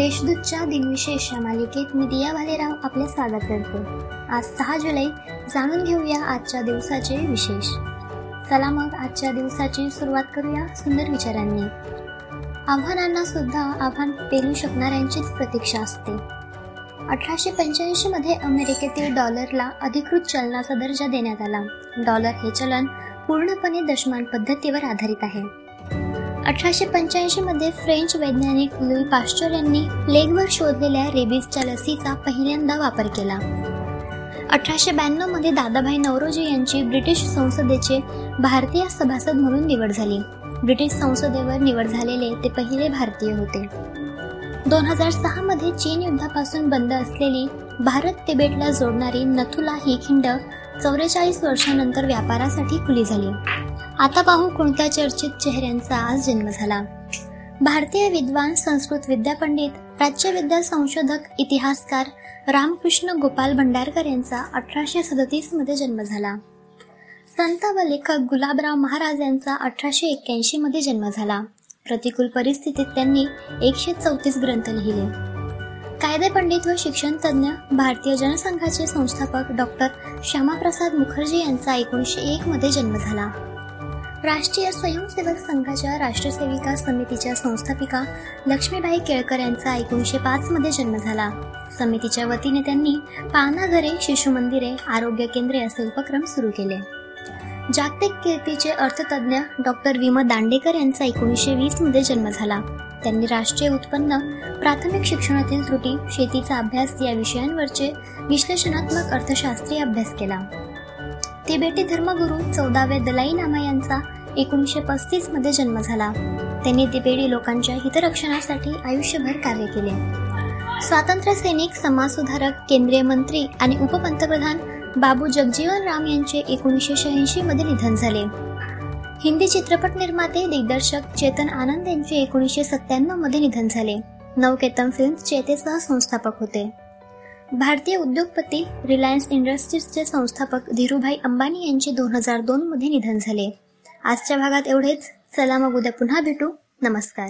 देशदूतच्या दिनविशेष या मालिकेत मी दिया भालेराव आपले स्वागत करते. आज सहा जुलै जाणून घेऊया आजच्या दिवसाचे विशेष. चला मग आजच्या दिवसाची सुरुवात करूया सुंदर विचारांनी. आव्हानांना सुद्धा आव्हान पेलू शकणाऱ्यांचीच प्रतीक्षा असते. अठराशे पंच्याऐंशी मध्ये अमेरिकेतील डॉलरला अधिकृत चलनाचा दर्जा देण्यात आला. डॉलर हे चलन पूर्णपणे दशमान पद्धतीवर आधारित आहे. अठराशे पंच्याऐंशी मध्ये फ्रेंच वैज्ञानिक लुई पाश्चर यांनी प्लेगवर शोधलेल्या रेबीजच्या लसीचा पहिल्यांदा वापर केला. अठराशे ब्याण्णवमध्ये दादाभाई नवरोजी यांची ब्रिटिश संसदेचे भारतीय सभासद म्हणून निवड झाली. ब्रिटिश संसदेवर निवड झालेले ते पहिले भारतीय होते. दोन हजार सहा मध्ये चीन युद्धापासून बंद असलेली भारत तिबेटला जोडणारी नथुला ही खिंड चौवेचाळीस वर्षानंतर व्यापारासाठी खुली झाली. आता पाहू कोणत्या चर्चित चेहऱ्यांचा आज जन्म झाला. भारतीय विद्वान संस्कृत विद्यापंडित प्राच्यविद्या संशोधक इतिहासकार रामकृष्ण गोपाल भंडारकर यांचा अठराशे सदतीसमध्ये जन्म झाला. संत व लेखक गुलाबराव महाराज यांचा अठराशे एक्क्याऐंशी मध्ये जन्म झाला. प्रतिकूल परिस्थितीत त्यांनी एकशे चौतीस ग्रंथ लिहिले. कायदे पंडित व शिक्षण तज्ज्ञ भारतीय जनसंघाचे संस्थापक डॉक्टर श्यामाप्रसाद मुखर्जी यांचा एकोणीसशे एक मध्ये जन्म झाला. राष्ट्रीय स्वयंसेवक संघाच्या राष्ट्रसेविका समितीच्या संस्थापिका लक्ष्मीबाई केळकर यांचा एकोणीसशे पाच मध्ये जन्म झाला. समितीच्या वतीने त्यांनी पानाघरे शिशु मंदिरे आरोग्य केंद्रे असे उपक्रम सुरू केले. जागतिक कीर्तीचे अर्थतज्ञ डॉक्टर विम दांडेकर यांचा एकोणीसशे वीसमध्ये जन्म झाला. त्यांनी राष्ट्रीय उत्पन्न प्राथमिक शिक्षणातील त्रुटी शेतीचा अभ्यास या विषयांवरचे विश्लेषणात्मक अर्थशास्त्रीय अभ्यास केला. तिबेटी धर्मगुरू चौदाव्या दलाई नामा यांचा एकोणीसशे पस्तीसमध्ये जन्म झाला. त्यांनी तिबेटी लोकांच्या हितरक्षणासाठी आयुष्यभर कार्य केले. स्वातंत्र्य सैनिक समाजसुधारक केंद्रीय मंत्री आणि उपपंतप्रधान बाबू जगजीवन राम यांचे एकोणीसशे शहाऐंशी मध्ये निधन झाले. हिंदी चित्रपट निर्माते दिग्दर्शक चेतन आनंद यांचे एकोणीसशे सत्त्याण्णवमध्ये निधन झाले. नवकेतन फिल्म्सचे ते सहसंस्थापक होते. भारतीय उद्योगपती रिलायन्स इंडस्ट्रीजचे संस्थापक धीरूभाई अंबानी यांचे दोन हजार दोन मध्ये निधन झाले. आजच्या भागात एवढेच. चला मग उद्या पुन्हा भेटू. नमस्कार.